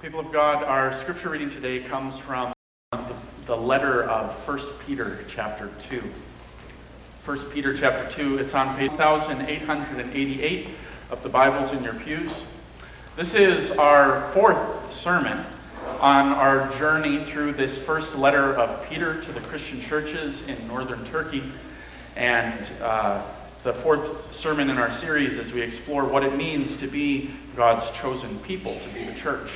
People of God, our scripture reading today comes from the letter of 1 Peter chapter 2. 1 Peter chapter 2, it's on page 1888 of the Bibles in your pews. This is our fourth sermon on our journey through this first letter of Peter to the Christian churches in northern Turkey. And uh, the fourth sermon in our series as we explore what it means to be God's chosen people, to be the church.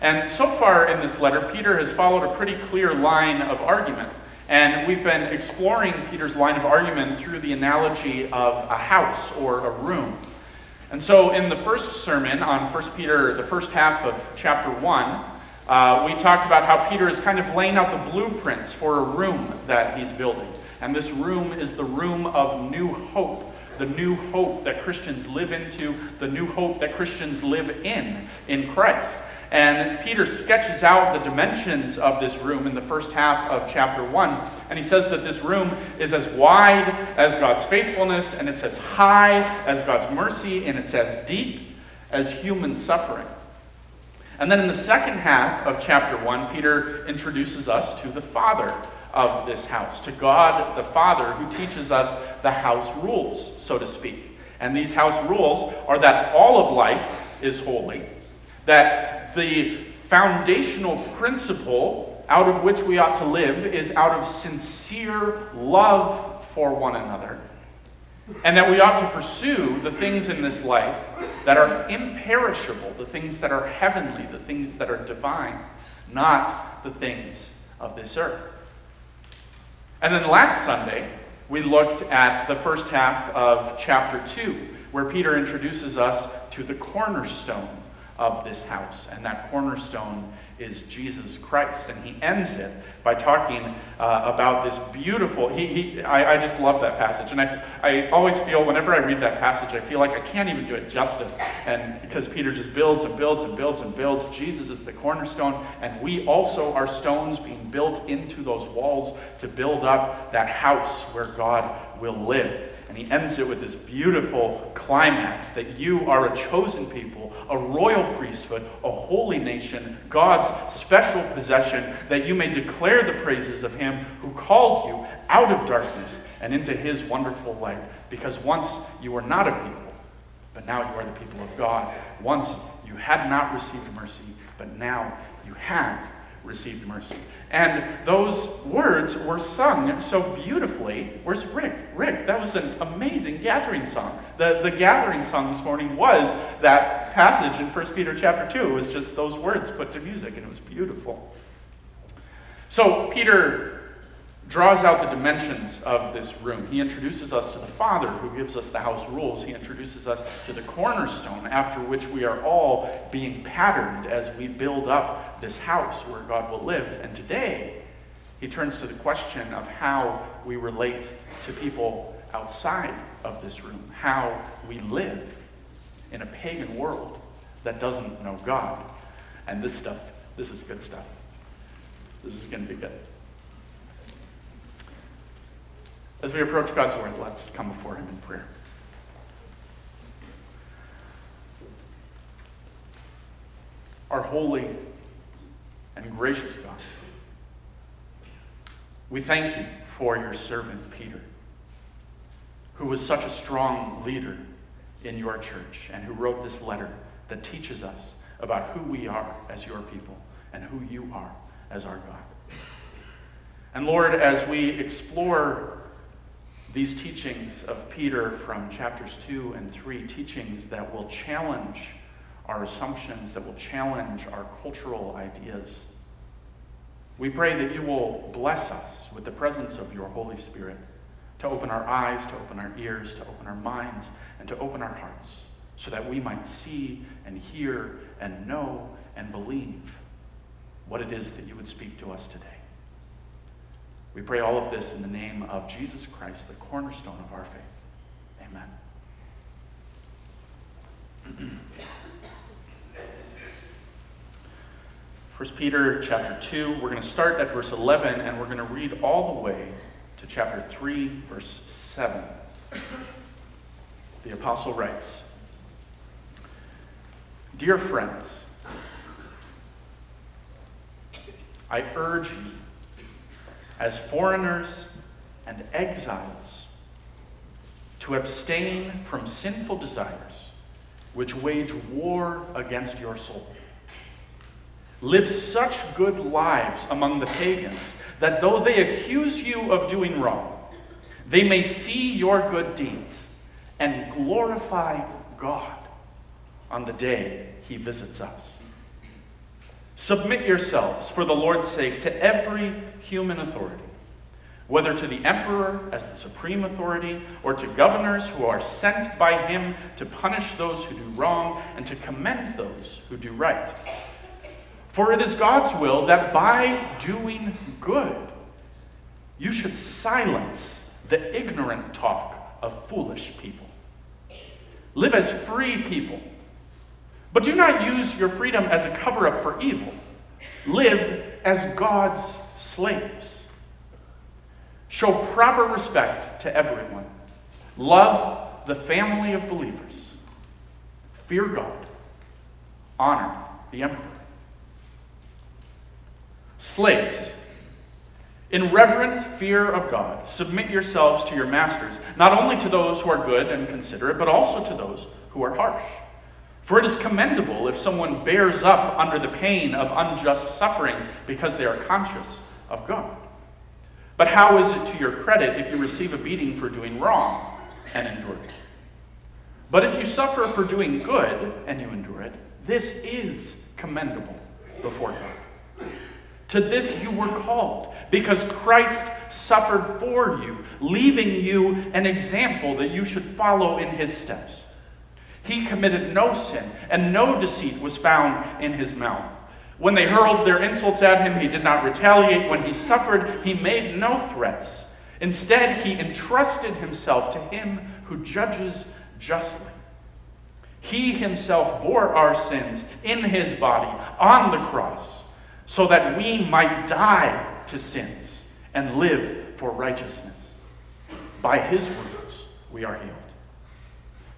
And so far in this letter, Peter has followed a pretty clear line of argument. And we've been exploring Peter's line of argument through the analogy of a house or a room. And so in the first sermon on 1 Peter, the first half of chapter 1, uh, we talked about how Peter is kind of laying out the blueprints for a room that he's building. And this room is the room of new hope, the new hope that Christians live into, the new hope that Christians live in in Christ. And Peter sketches out the dimensions of this room in the first half of chapter 1. And he says that this room is as wide as God's faithfulness, and it's as high as God's mercy, and it's as deep as human suffering. And then in the second half of chapter 1, Peter introduces us to the Father of this house, to God the Father, who teaches us the house rules, so to speak. And these house rules are that all of life is holy, that the foundational principle out of which we ought to live is out of sincere love for one another, and that we ought to pursue the things in this life that are imperishable, the things that are heavenly, the things that are divine, not the things of this earth. And then last Sunday, we looked at the first half of chapter 2, where Peter introduces us to the cornerstone of this house. And that cornerstone is Jesus Christ. And he ends it by talking uh, about this beautiful. He, he, I, I just love that passage. And I, I always feel, whenever I read that passage, I feel like I can't even do it justice. And because Peter just builds and builds and builds and builds, Jesus is the cornerstone. And we also are stones being built into those walls to build up that house where God will live. And he ends it with this beautiful climax that you are a chosen people, a royal priesthood, a holy nation, God's special possession, that you may declare the praises of him who called you out of darkness and into his wonderful light. Because once you were not a people, but now you are the people of God. Once you had not received mercy, but now you have received mercy. And those words were sung so beautifully. Where's Rick? Rick, that was an amazing gathering song. The, the gathering song this morning was that passage in 1 Peter chapter 2. It was just those words put to music, and it was beautiful. So Peter draws out the dimensions of this room. He introduces us to the Father who gives us the house rules. He introduces us to the cornerstone after which we are all being patterned as we build up this house where God will live. And today, he turns to the question of how we relate to people outside of this room, how we live in a pagan world that doesn't know God. And this stuff, this is good stuff. This is going to be good. As we approach God's Word, let's come before Him in prayer. Our holy and gracious God, we thank you for your servant Peter, who was such a strong leader in your church and who wrote this letter that teaches us about who we are as your people and who you are as our God. And Lord, as we explore these teachings of Peter from chapters 2 and 3, teachings that will challenge our assumptions, that will challenge our cultural ideas. We pray that you will bless us with the presence of your Holy Spirit to open our eyes, to open our ears, to open our minds, and to open our hearts so that we might see and hear and know and believe what it is that you would speak to us today. We pray all of this in the name of Jesus Christ, the cornerstone of our faith. Amen. 1 Peter chapter 2, we're going to start at verse 11 and we're going to read all the way to chapter 3, verse 7. The apostle writes Dear friends, I urge you, as foreigners and exiles, to abstain from sinful desires which wage war against your soul. Live such good lives among the pagans that though they accuse you of doing wrong, they may see your good deeds and glorify God on the day he visits us. Submit yourselves, for the Lord's sake, to every human authority, whether to the emperor as the supreme authority, or to governors who are sent by him to punish those who do wrong and to commend those who do right. For it is God's will that by doing good, you should silence the ignorant talk of foolish people. Live as free people, but do not use your freedom as a cover up for evil. Live as God's slaves. Show proper respect to everyone. Love the family of believers. Fear God. Honor the emperor. Slaves, in reverent fear of God, submit yourselves to your masters, not only to those who are good and considerate, but also to those who are harsh. For it is commendable if someone bears up under the pain of unjust suffering because they are conscious of God. But how is it to your credit if you receive a beating for doing wrong and endure it? But if you suffer for doing good and you endure it, this is commendable before God. To this you were called, because Christ suffered for you, leaving you an example that you should follow in his steps. He committed no sin, and no deceit was found in his mouth. When they hurled their insults at him, he did not retaliate. When he suffered, he made no threats. Instead, he entrusted himself to him who judges justly. He himself bore our sins in his body on the cross so that we might die to sins and live for righteousness. By his wounds we are healed.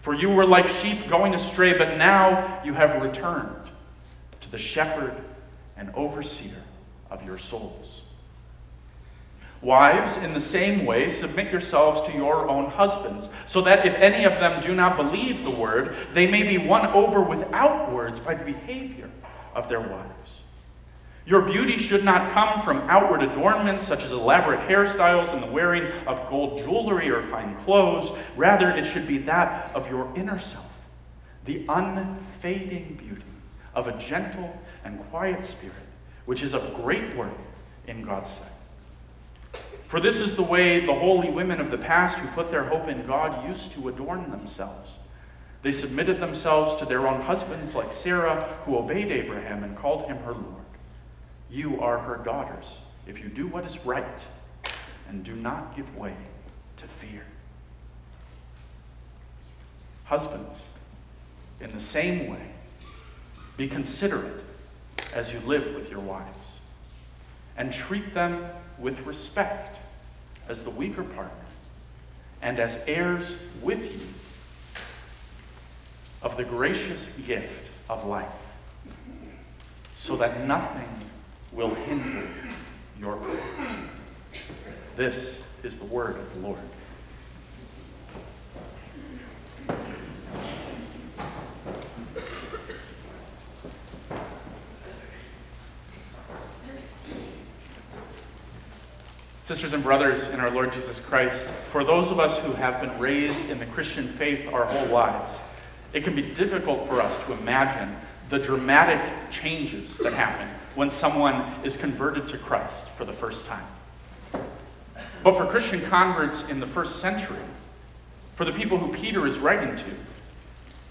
For you were like sheep going astray, but now you have returned to the shepherd and overseer of your souls. Wives, in the same way, submit yourselves to your own husbands, so that if any of them do not believe the word, they may be won over without words by the behavior of their wives. Your beauty should not come from outward adornments such as elaborate hairstyles and the wearing of gold jewelry or fine clothes. Rather, it should be that of your inner self, the unfading beauty of a gentle and quiet spirit, which is of great worth in God's sight. For this is the way the holy women of the past who put their hope in God used to adorn themselves. They submitted themselves to their own husbands, like Sarah, who obeyed Abraham and called him her Lord. You are her daughters if you do what is right and do not give way to fear. Husbands, in the same way, be considerate as you live with your wives, and treat them with respect as the weaker partner and as heirs with you of the gracious gift of life, so that nothing will hinder your prayers. This is the word of the Lord. Sisters and brothers in our Lord Jesus Christ, for those of us who have been raised in the Christian faith our whole lives, it can be difficult for us to imagine the dramatic changes that happen when someone is converted to Christ for the first time. But for Christian converts in the first century, for the people who Peter is writing to,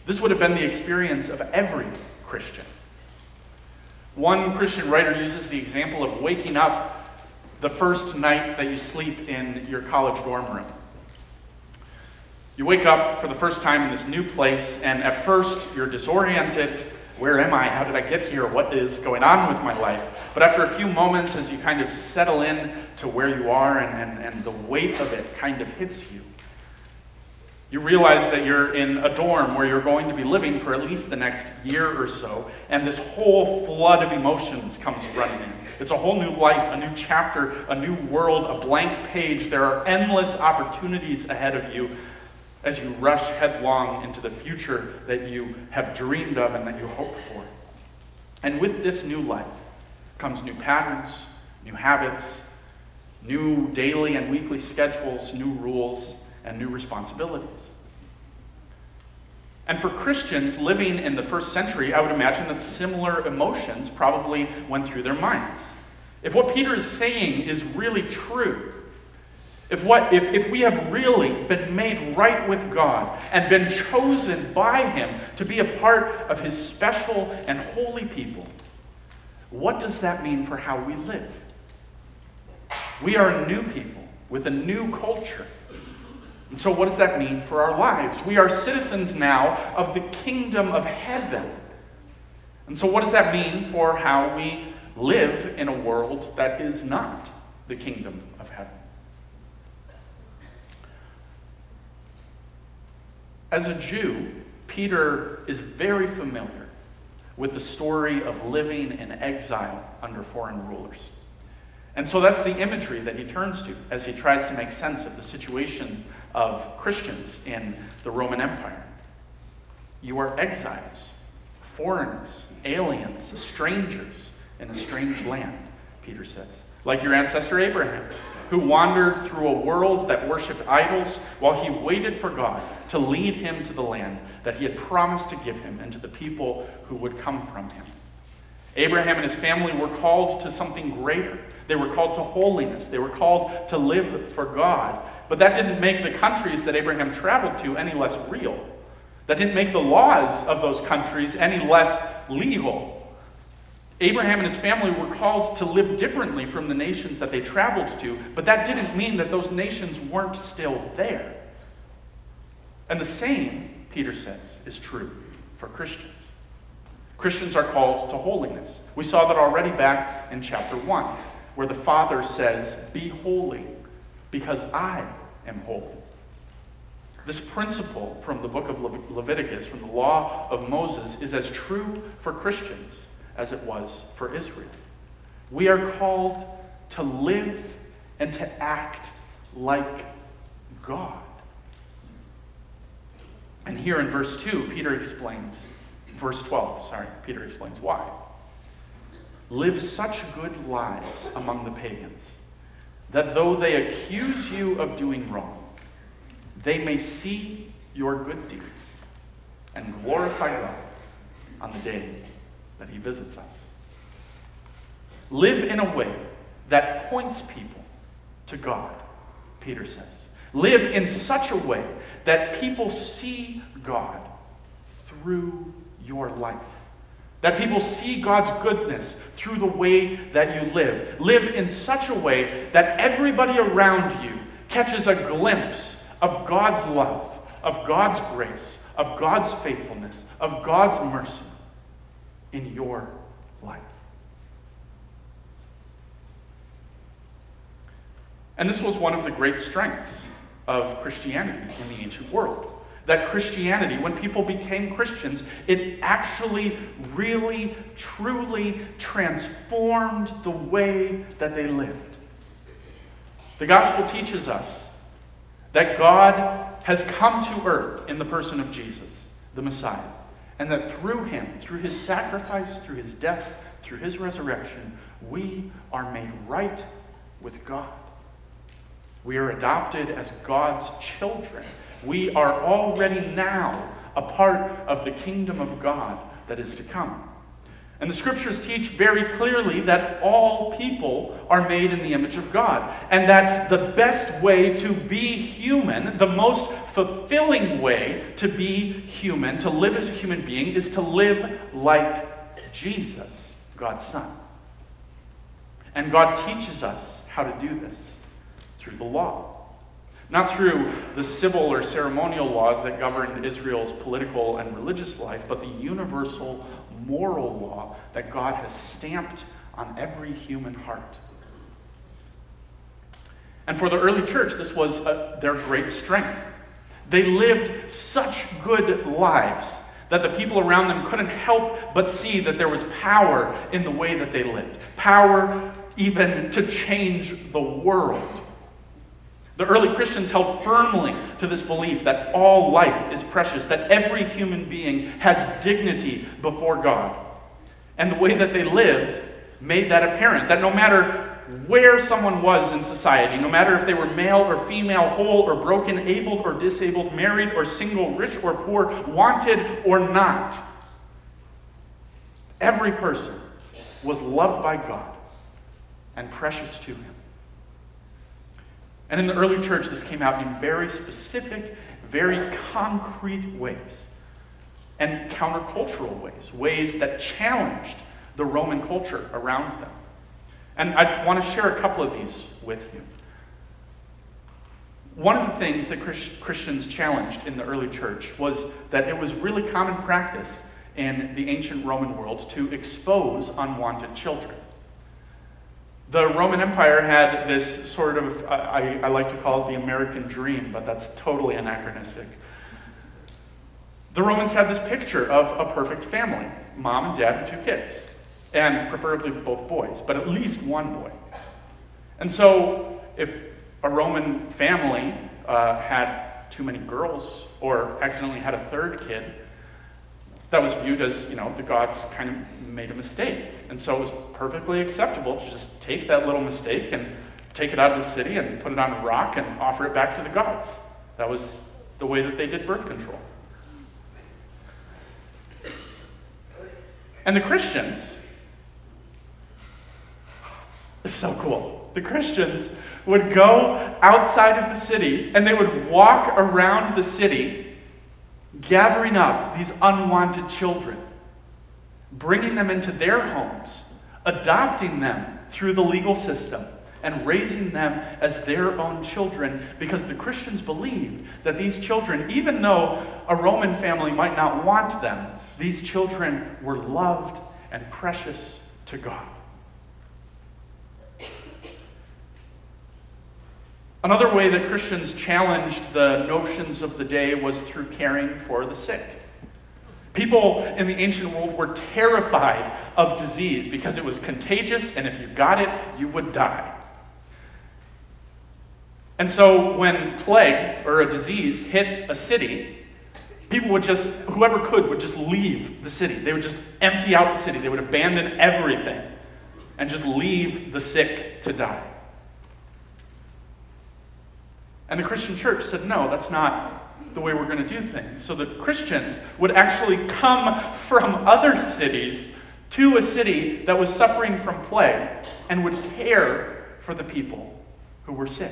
this would have been the experience of every Christian. One Christian writer uses the example of waking up the first night that you sleep in your college dorm room. You wake up for the first time in this new place, and at first you're disoriented where am I? How did I get here? What is going on with my life? But after a few moments, as you kind of settle in to where you are and, and, and the weight of it kind of hits you, You realize that you're in a dorm where you're going to be living for at least the next year or so, and this whole flood of emotions comes running in. It's a whole new life, a new chapter, a new world, a blank page. There are endless opportunities ahead of you as you rush headlong into the future that you have dreamed of and that you hope for. And with this new life comes new patterns, new habits, new daily and weekly schedules, new rules, and new responsibilities. And for Christians living in the first century, I would imagine that similar emotions probably went through their minds. If what Peter is saying is really true, if, what, if, if we have really been made right with God and been chosen by Him to be a part of His special and holy people, what does that mean for how we live? We are new people with a new culture. And so, what does that mean for our lives? We are citizens now of the kingdom of heaven. And so, what does that mean for how we live in a world that is not the kingdom of heaven? As a Jew, Peter is very familiar with the story of living in exile under foreign rulers. And so that's the imagery that he turns to as he tries to make sense of the situation of Christians in the Roman Empire. You are exiles, foreigners, aliens, strangers in a strange land, Peter says. Like your ancestor Abraham, who wandered through a world that worshiped idols while he waited for God to lead him to the land that he had promised to give him and to the people who would come from him. Abraham and his family were called to something greater. They were called to holiness. They were called to live for God. But that didn't make the countries that Abraham traveled to any less real. That didn't make the laws of those countries any less legal. Abraham and his family were called to live differently from the nations that they traveled to, but that didn't mean that those nations weren't still there. And the same, Peter says, is true for Christians. Christians are called to holiness. We saw that already back in chapter 1, where the Father says, Be holy, because I am holy. This principle from the book of Leviticus, from the law of Moses, is as true for Christians as it was for Israel. We are called to live and to act like God. And here in verse 2, Peter explains, verse 12, sorry, Peter explains why. Live such good lives among the pagans that though they accuse you of doing wrong, they may see your good deeds and glorify God on the day that he visits us. Live in a way that points people to God, Peter says. Live in such a way that people see God through your life. That people see God's goodness through the way that you live. Live in such a way that everybody around you catches a glimpse of God's love, of God's grace, of God's faithfulness, of God's mercy in your life. And this was one of the great strengths of Christianity in the ancient world. That Christianity, when people became Christians, it actually really, truly transformed the way that they lived. The gospel teaches us that God has come to earth in the person of Jesus, the Messiah. And that through him, through his sacrifice, through his death, through his resurrection, we are made right with God. We are adopted as God's children. We are already now a part of the kingdom of God that is to come. And the scriptures teach very clearly that all people are made in the image of God, and that the best way to be human, the most fulfilling way to be human, to live as a human being, is to live like Jesus, God's Son. And God teaches us how to do this through the law. Not through the civil or ceremonial laws that governed Israel's political and religious life, but the universal moral law that God has stamped on every human heart. And for the early church, this was a, their great strength. They lived such good lives that the people around them couldn't help but see that there was power in the way that they lived. Power even to change the world. The early Christians held firmly to this belief that all life is precious, that every human being has dignity before God. And the way that they lived made that apparent, that no matter where someone was in society, no matter if they were male or female, whole or broken, able or disabled, married or single, rich or poor, wanted or not, every person was loved by God and precious to Him. And in the early church, this came out in very specific, very concrete ways and countercultural ways, ways that challenged the Roman culture around them. And I want to share a couple of these with you. One of the things that Christians challenged in the early church was that it was really common practice in the ancient Roman world to expose unwanted children. The Roman Empire had this sort of, I, I, like to call it the American dream, but that's totally anachronistic. The Romans had this picture of a perfect family mom and dad and two kids, and preferably both boys, but at least one boy. And so, if a Roman family uh, had too many girls or accidentally had a third kid, that was viewed as, you know, the gods kind of made a mistake. And so it was perfectly acceptable to just take that little mistake and take it out of the city and put it on a rock and offer it back to the gods. That was the way that they did birth control. And the Christians, it's so cool. The Christians would go outside of the city and they would walk around the city gathering up these unwanted children, bringing them into their homes, adopting them through the legal system, and raising them as their own children because the Christians believed that these children, even though a Roman family might not want them, these children were loved and precious to God. Another way that Christians challenged the notions of the day was through caring for the sick. People in the ancient world were terrified of disease because it was contagious, and if you got it, you would die. And so, when plague or a disease hit a city, people would just, whoever could, would just leave the city. They would just empty out the city. They would abandon everything and just leave the sick to die. And the Christian church said, no, that's not the way we're going to do things. So the Christians would actually come from other cities to a city that was suffering from plague and would care for the people who were sick.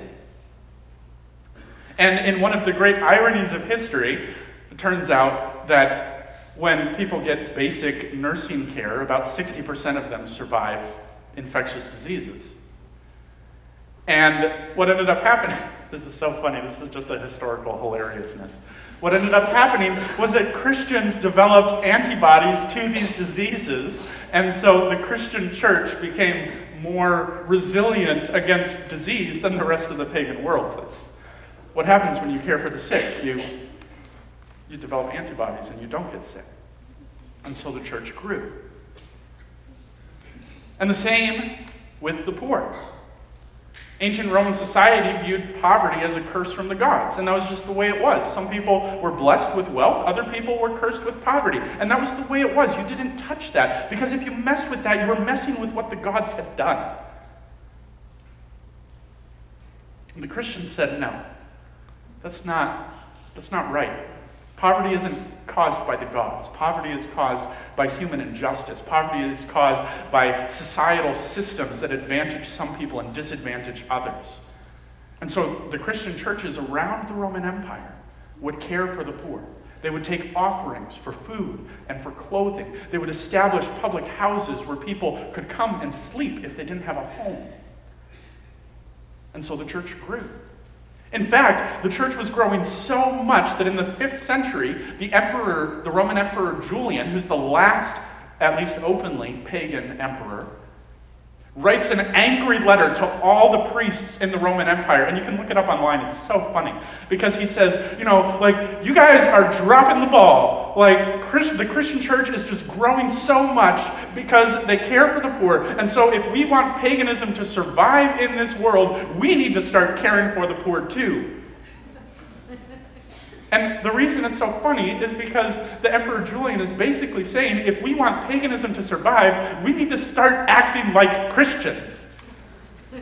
And in one of the great ironies of history, it turns out that when people get basic nursing care, about 60% of them survive infectious diseases. And what ended up happening, this is so funny, this is just a historical hilariousness. What ended up happening was that Christians developed antibodies to these diseases, and so the Christian church became more resilient against disease than the rest of the pagan world. That's what happens when you care for the sick. You, you develop antibodies and you don't get sick. And so the church grew. And the same with the poor. Ancient Roman society viewed poverty as a curse from the gods, and that was just the way it was. Some people were blessed with wealth, other people were cursed with poverty, and that was the way it was. You didn't touch that, because if you messed with that, you were messing with what the gods had done. And the Christians said, no, that's not, that's not right. Poverty isn't caused by the gods. Poverty is caused by human injustice. Poverty is caused by societal systems that advantage some people and disadvantage others. And so the Christian churches around the Roman Empire would care for the poor. They would take offerings for food and for clothing. They would establish public houses where people could come and sleep if they didn't have a home. And so the church grew. In fact, the church was growing so much that in the fifth century, the emperor, the Roman Emperor Julian, who's the last, at least openly, pagan emperor, writes an angry letter to all the priests in the Roman Empire. And you can look it up online. It's so funny because he says, you know, like, you guys are dropping the ball. Like, Christ- the Christian church is just growing so much because they care for the poor. And so, if we want paganism to survive in this world, we need to start caring for the poor too. And the reason it's so funny is because the Emperor Julian is basically saying if we want paganism to survive, we need to start acting like Christians.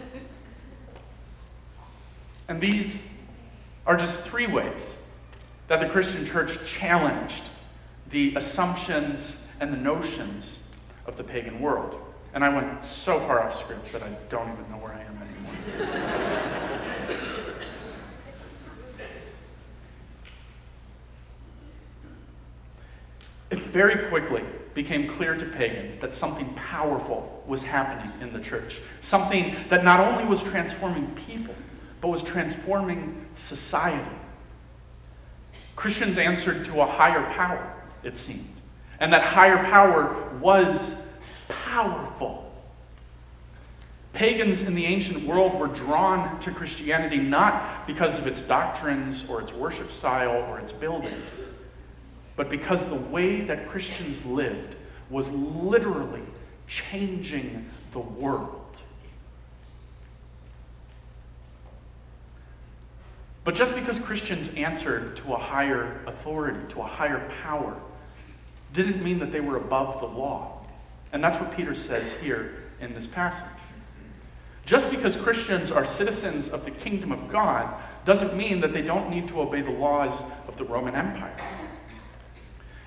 and these are just three ways that the Christian church challenged the assumptions and the notions of the pagan world. And I went so far off script that I don't even know where I am anymore. It very quickly became clear to pagans that something powerful was happening in the church. Something that not only was transforming people, but was transforming society. Christians answered to a higher power, it seemed. And that higher power was powerful. Pagans in the ancient world were drawn to Christianity not because of its doctrines or its worship style or its buildings but because the way that Christians lived was literally changing the world. But just because Christians answered to a higher authority, to a higher power, didn't mean that they were above the law. And that's what Peter says here in this passage. Just because Christians are citizens of the kingdom of God doesn't mean that they don't need to obey the laws of the Roman Empire.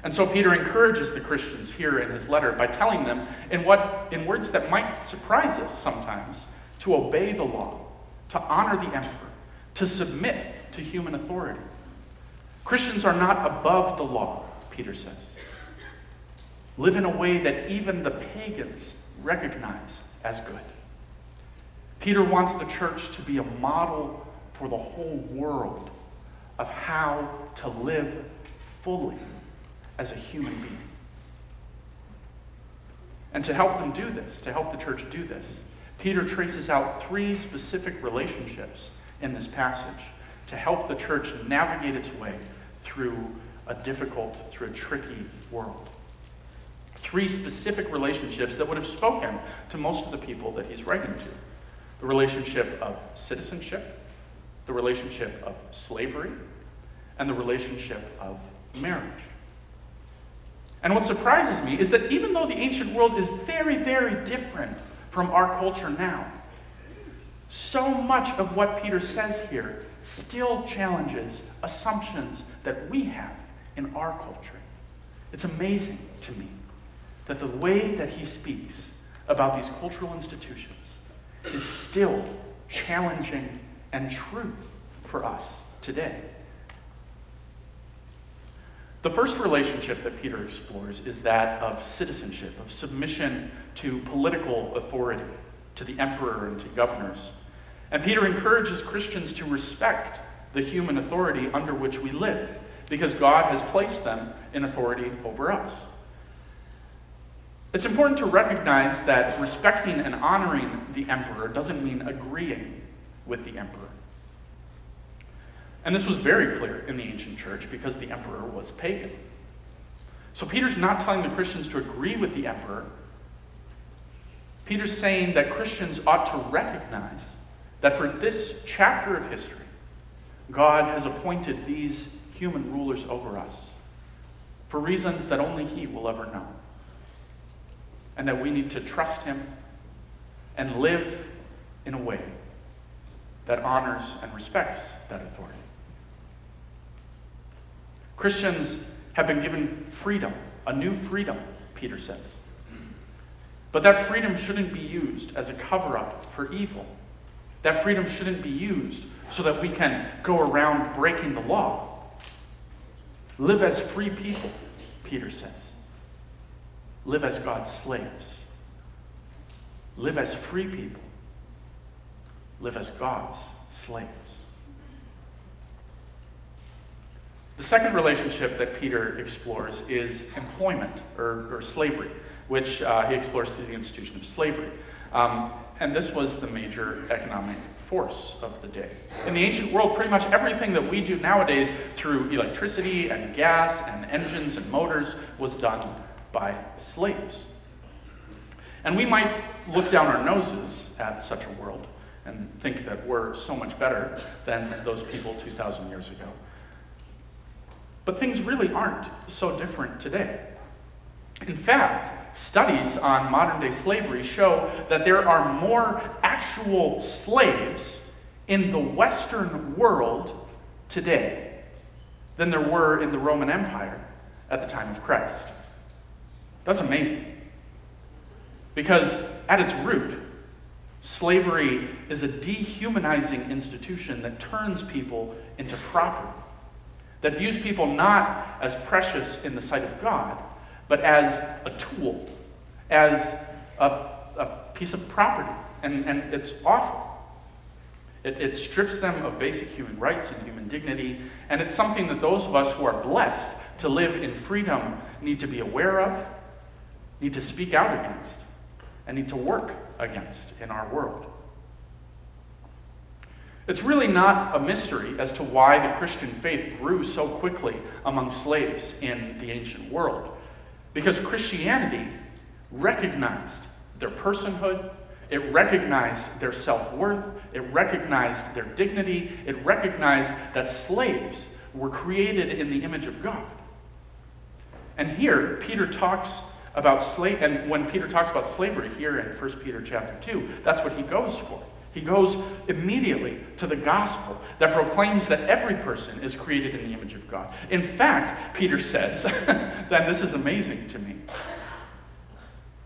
And so Peter encourages the Christians here in his letter by telling them, in, what, in words that might surprise us sometimes, to obey the law, to honor the emperor, to submit to human authority. Christians are not above the law, Peter says. Live in a way that even the pagans recognize as good. Peter wants the church to be a model for the whole world of how to live fully as a human being. And to help them do this, to help the church do this, Peter traces out three specific relationships in this passage to help the church navigate its way through a difficult, through a tricky world. Three specific relationships that would have spoken to most of the people that he's writing to the relationship of citizenship, the relationship of slavery, and the relationship of marriage. And what surprises me is that even though the ancient world is very, very different from our culture now, so much of what Peter says here still challenges assumptions that we have in our culture. It's amazing to me that the way that he speaks about these cultural institutions is still challenging and true for us today. The first relationship that Peter explores is that of citizenship, of submission to political authority, to the emperor and to governors. And Peter encourages Christians to respect the human authority under which we live, because God has placed them in authority over us. It's important to recognize that respecting and honoring the emperor doesn't mean agreeing with the emperor. And this was very clear in the ancient church because the emperor was pagan. So Peter's not telling the Christians to agree with the emperor. Peter's saying that Christians ought to recognize that for this chapter of history, God has appointed these human rulers over us for reasons that only He will ever know. And that we need to trust Him and live in a way that honors and respects that authority. Christians have been given freedom, a new freedom, Peter says. But that freedom shouldn't be used as a cover up for evil. That freedom shouldn't be used so that we can go around breaking the law. Live as free people, Peter says. Live as God's slaves. Live as free people. Live as God's slaves. The second relationship that Peter explores is employment or, or slavery, which uh, he explores through the institution of slavery. Um, and this was the major economic force of the day. In the ancient world, pretty much everything that we do nowadays through electricity and gas and engines and motors was done by slaves. And we might look down our noses at such a world and think that we're so much better than those people 2,000 years ago. But things really aren't so different today. In fact, studies on modern day slavery show that there are more actual slaves in the Western world today than there were in the Roman Empire at the time of Christ. That's amazing. Because at its root, slavery is a dehumanizing institution that turns people into property, that views people not as precious in the sight of God, but as a tool, as a, a piece of property. And, and it's awful. It, it strips them of basic human rights and human dignity, and it's something that those of us who are blessed to live in freedom need to be aware of, need to speak out against and need to work against in our world. It's really not a mystery as to why the Christian faith grew so quickly among slaves in the ancient world. Because Christianity recognized their personhood, it recognized their self worth, it recognized their dignity, it recognized that slaves were created in the image of God. And here, Peter talks about slave, and when Peter talks about slavery here in 1 Peter chapter 2, that's what he goes for. He goes immediately to the gospel that proclaims that every person is created in the image of God. In fact, Peter says, then this is amazing to me.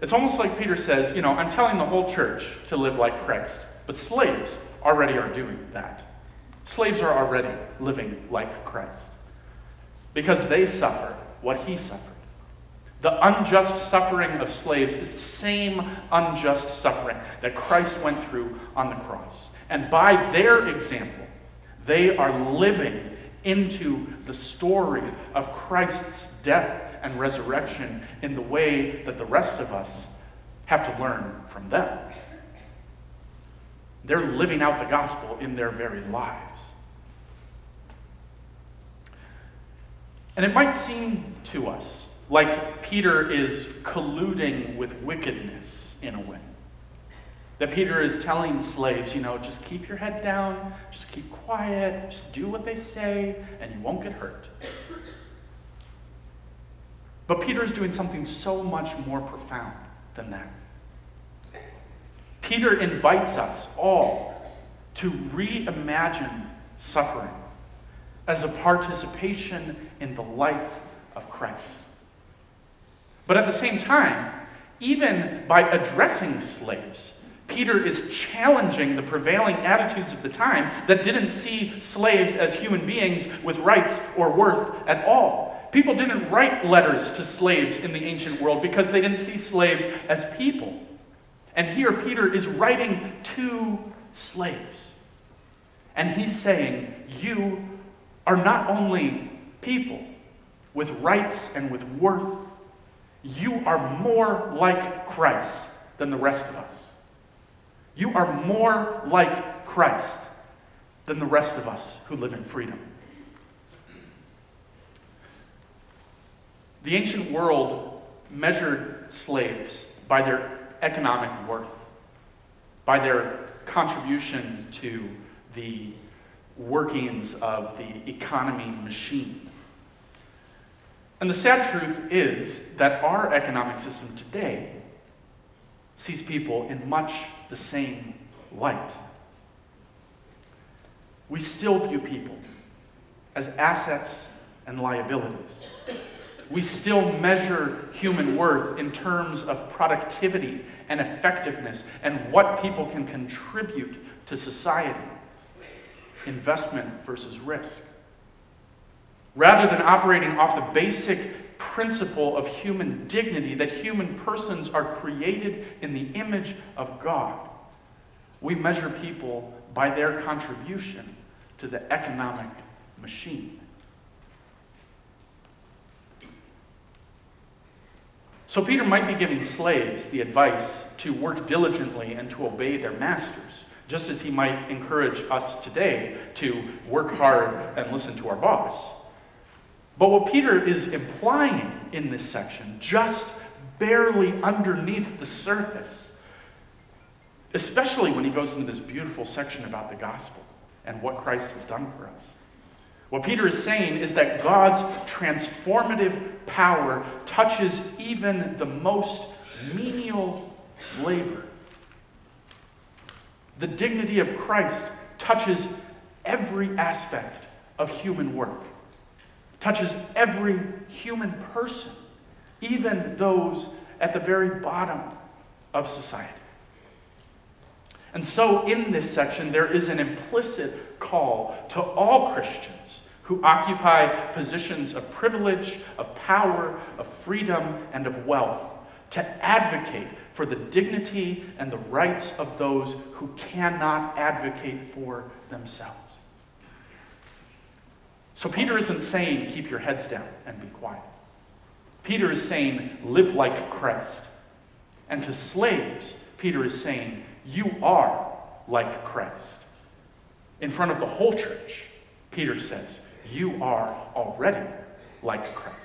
It's almost like Peter says, you know, I'm telling the whole church to live like Christ, but slaves already are doing that. Slaves are already living like Christ because they suffer what he suffered. The unjust suffering of slaves is the same unjust suffering that Christ went through on the cross. And by their example, they are living into the story of Christ's death and resurrection in the way that the rest of us have to learn from them. They're living out the gospel in their very lives. And it might seem to us like Peter is colluding with wickedness in a way. That Peter is telling slaves, you know, just keep your head down, just keep quiet, just do what they say, and you won't get hurt. But Peter is doing something so much more profound than that. Peter invites us all to reimagine suffering as a participation in the life of Christ. But at the same time, even by addressing slaves, Peter is challenging the prevailing attitudes of the time that didn't see slaves as human beings with rights or worth at all. People didn't write letters to slaves in the ancient world because they didn't see slaves as people. And here Peter is writing to slaves. And he's saying, You are not only people with rights and with worth, you are more like Christ than the rest of us. You are more like Christ than the rest of us who live in freedom. The ancient world measured slaves by their economic worth, by their contribution to the workings of the economy machine. And the sad truth is that our economic system today sees people in much the same light. We still view people as assets and liabilities. We still measure human worth in terms of productivity and effectiveness and what people can contribute to society. Investment versus risk. Rather than operating off the basic principle of human dignity that human persons are created in the image of God, we measure people by their contribution to the economic machine. So Peter might be giving slaves the advice to work diligently and to obey their masters, just as he might encourage us today to work hard and listen to our boss. But what Peter is implying in this section, just barely underneath the surface, especially when he goes into this beautiful section about the gospel and what Christ has done for us. What Peter is saying is that God's transformative power touches even the most menial labor. The dignity of Christ touches every aspect of human work, touches every human person, even those at the very bottom of society. And so, in this section, there is an implicit call to all Christians who occupy positions of privilege, of power, of freedom, and of wealth to advocate for the dignity and the rights of those who cannot advocate for themselves. So, Peter isn't saying keep your heads down and be quiet. Peter is saying live like Christ. And to slaves, Peter is saying you are like Christ. In front of the whole church, Peter says, You are already like Christ.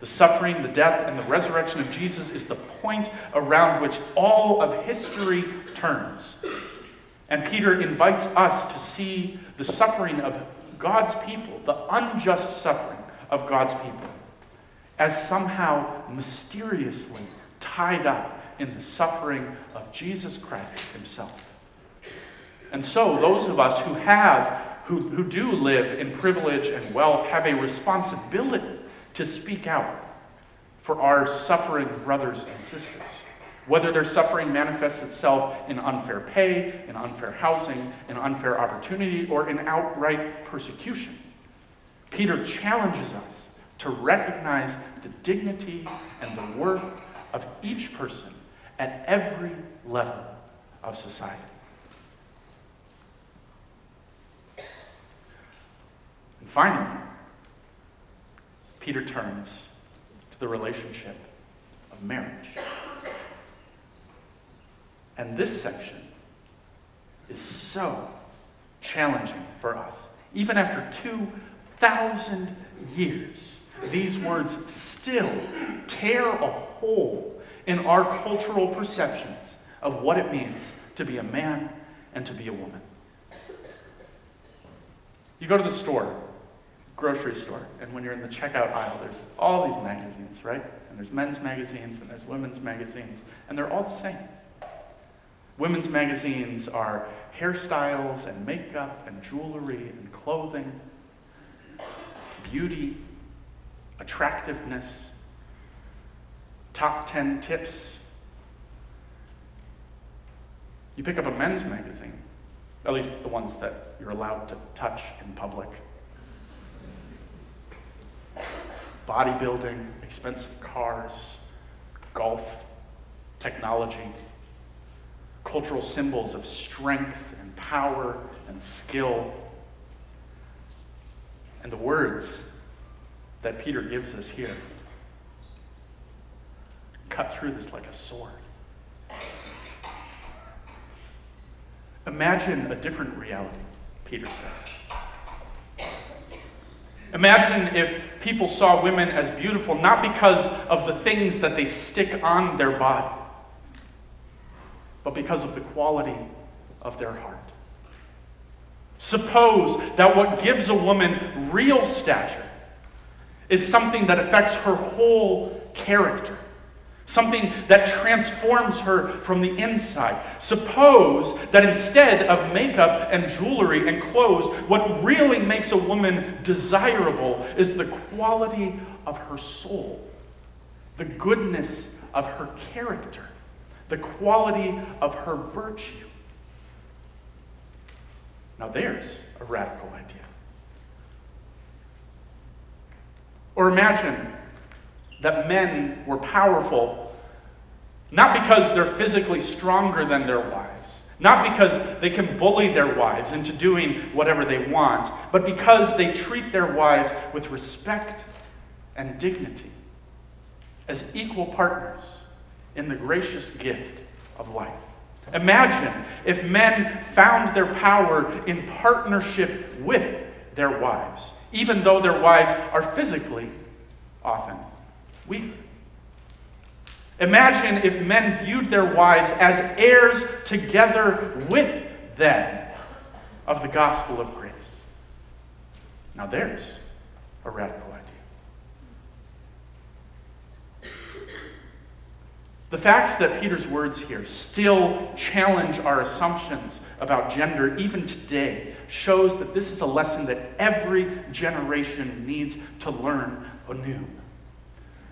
The suffering, the death, and the resurrection of Jesus is the point around which all of history turns. And Peter invites us to see the suffering of God's people, the unjust suffering of God's people, as somehow mysteriously tied up in the suffering of Jesus Christ himself. And so, those of us who have, who, who do live in privilege and wealth, have a responsibility to speak out for our suffering brothers and sisters. Whether their suffering manifests itself in unfair pay, in unfair housing, in unfair opportunity, or in outright persecution. Peter challenges us to recognize the dignity and the worth of each person at every level of society. And finally, Peter turns to the relationship of marriage. And this section is so challenging for us. Even after 2,000 years, these words still tear a hole in our cultural perceptions of what it means to be a man and to be a woman. You go to the store, grocery store, and when you're in the checkout aisle, there's all these magazines, right? And there's men's magazines and there's women's magazines, and they're all the same. Women's magazines are hairstyles and makeup and jewelry and clothing, beauty, attractiveness, top 10 tips. You pick up a men's magazine, at least the ones that you're allowed to touch in public. Bodybuilding, expensive cars, golf, technology, cultural symbols of strength and power and skill. And the words that Peter gives us here cut through this like a sword. Imagine a different reality, Peter says. Imagine if people saw women as beautiful not because of the things that they stick on their body, but because of the quality of their heart. Suppose that what gives a woman real stature is something that affects her whole character something that transforms her from the inside. Suppose that instead of makeup and jewelry and clothes, what really makes a woman desirable is the quality of her soul, the goodness of her character, the quality of her virtue. Now, there's a radical idea. Or imagine that men were powerful not because they're physically stronger than their wives, not because they can bully their wives into doing whatever they want, but because they treat their wives with respect and dignity, as equal partners in the gracious gift of life. Imagine if men found their power in partnership with their wives, even though their wives are physically often weaker. Imagine if men viewed their wives as heirs together with them of the gospel of grace. Now, there's a radical idea. The fact that Peter's words here still challenge our assumptions about gender even today shows that this is a lesson that every generation needs to learn anew.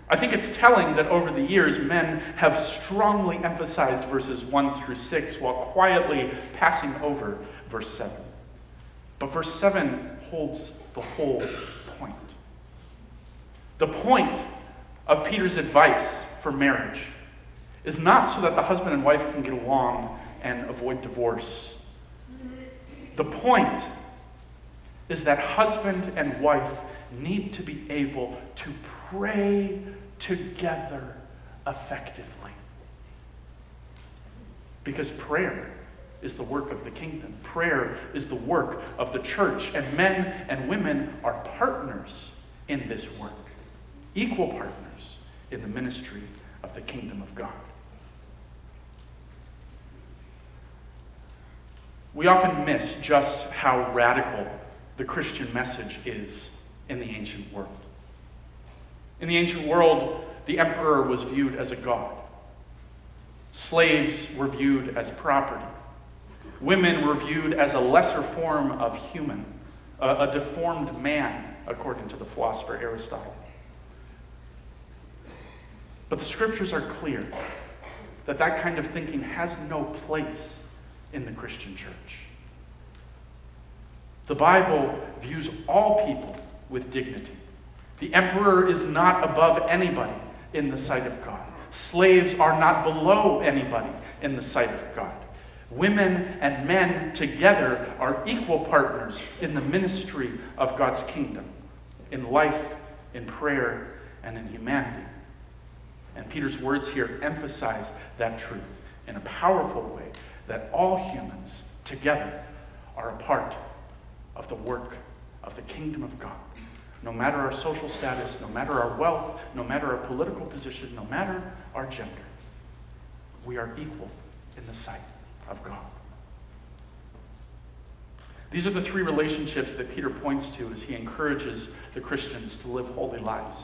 I think it's telling that over the years, men have strongly emphasized verses 1 through 6 while quietly passing over verse 7. But verse 7 holds the whole point. The point of Peter's advice for marriage is not so that the husband and wife can get along and avoid divorce. The point is that husband and wife need to be able to pray together effectively. Because prayer is the work of the kingdom, prayer is the work of the church, and men and women are partners in this work, equal partners in the ministry of the kingdom of God. We often miss just how radical the Christian message is in the ancient world. In the ancient world, the emperor was viewed as a god. Slaves were viewed as property. Women were viewed as a lesser form of human, a, a deformed man, according to the philosopher Aristotle. But the scriptures are clear that that kind of thinking has no place in the Christian church. The Bible views all people with dignity. The emperor is not above anybody in the sight of God. Slaves are not below anybody in the sight of God. Women and men together are equal partners in the ministry of God's kingdom, in life, in prayer, and in humanity. And Peter's words here emphasize that truth in a powerful way that all humans together are a part of the work of the kingdom of God no matter our social status, no matter our wealth, no matter our political position, no matter our gender. We are equal in the sight of God. These are the three relationships that Peter points to as he encourages the Christians to live holy lives.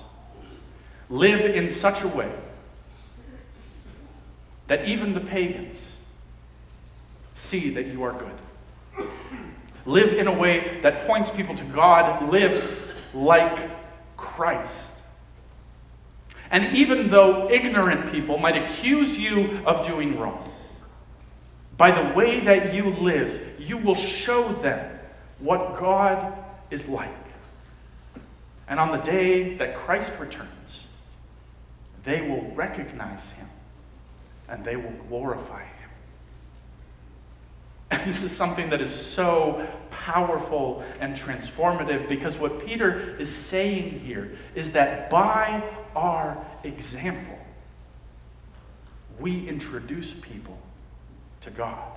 Live in such a way that even the pagans see that you are good. Live in a way that points people to God. Live like Christ. And even though ignorant people might accuse you of doing wrong, by the way that you live, you will show them what God is like. And on the day that Christ returns, they will recognize him and they will glorify him. And this is something that is so powerful and transformative because what Peter is saying here is that by our example, we introduce people to God.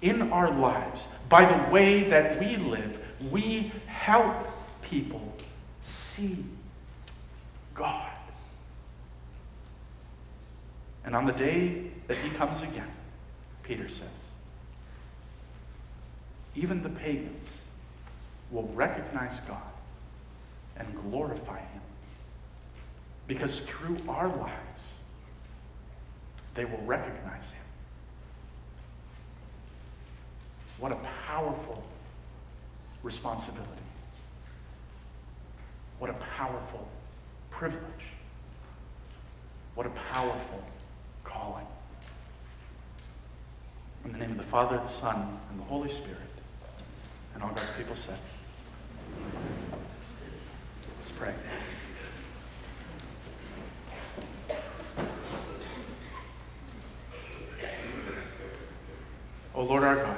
In our lives, by the way that we live, we help people see God. And on the day that he comes again, Peter says. Even the pagans will recognize God and glorify Him. Because through our lives, they will recognize Him. What a powerful responsibility. What a powerful privilege. What a powerful calling. In the name of the Father, the Son, and the Holy Spirit. And all God's people said. Let's pray. O Lord our God,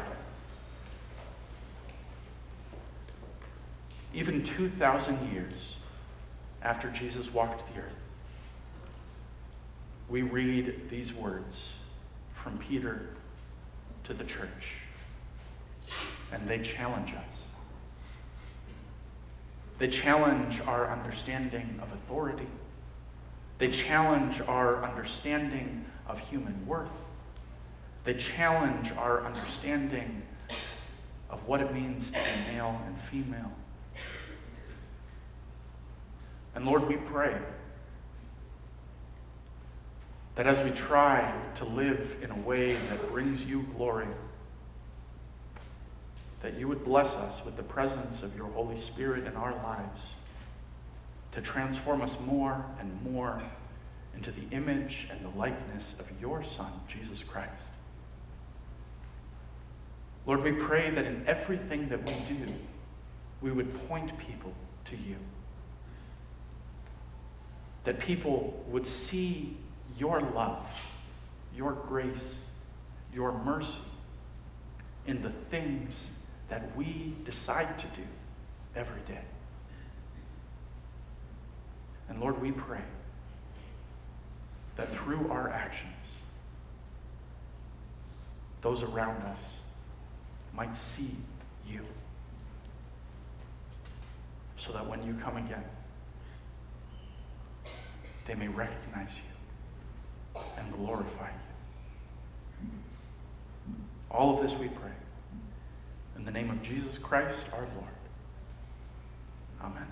even 2,000 years after Jesus walked the earth, we read these words from Peter to the church, and they challenge us. They challenge our understanding of authority. They challenge our understanding of human worth. They challenge our understanding of what it means to be male and female. And Lord, we pray that as we try to live in a way that brings you glory, that you would bless us with the presence of your Holy Spirit in our lives to transform us more and more into the image and the likeness of your Son, Jesus Christ. Lord, we pray that in everything that we do, we would point people to you. That people would see your love, your grace, your mercy in the things that we decide to do every day. And Lord, we pray that through our actions, those around us might see you. So that when you come again, they may recognize you and glorify you. All of this we pray. In the name of Jesus Christ our Lord. Amen.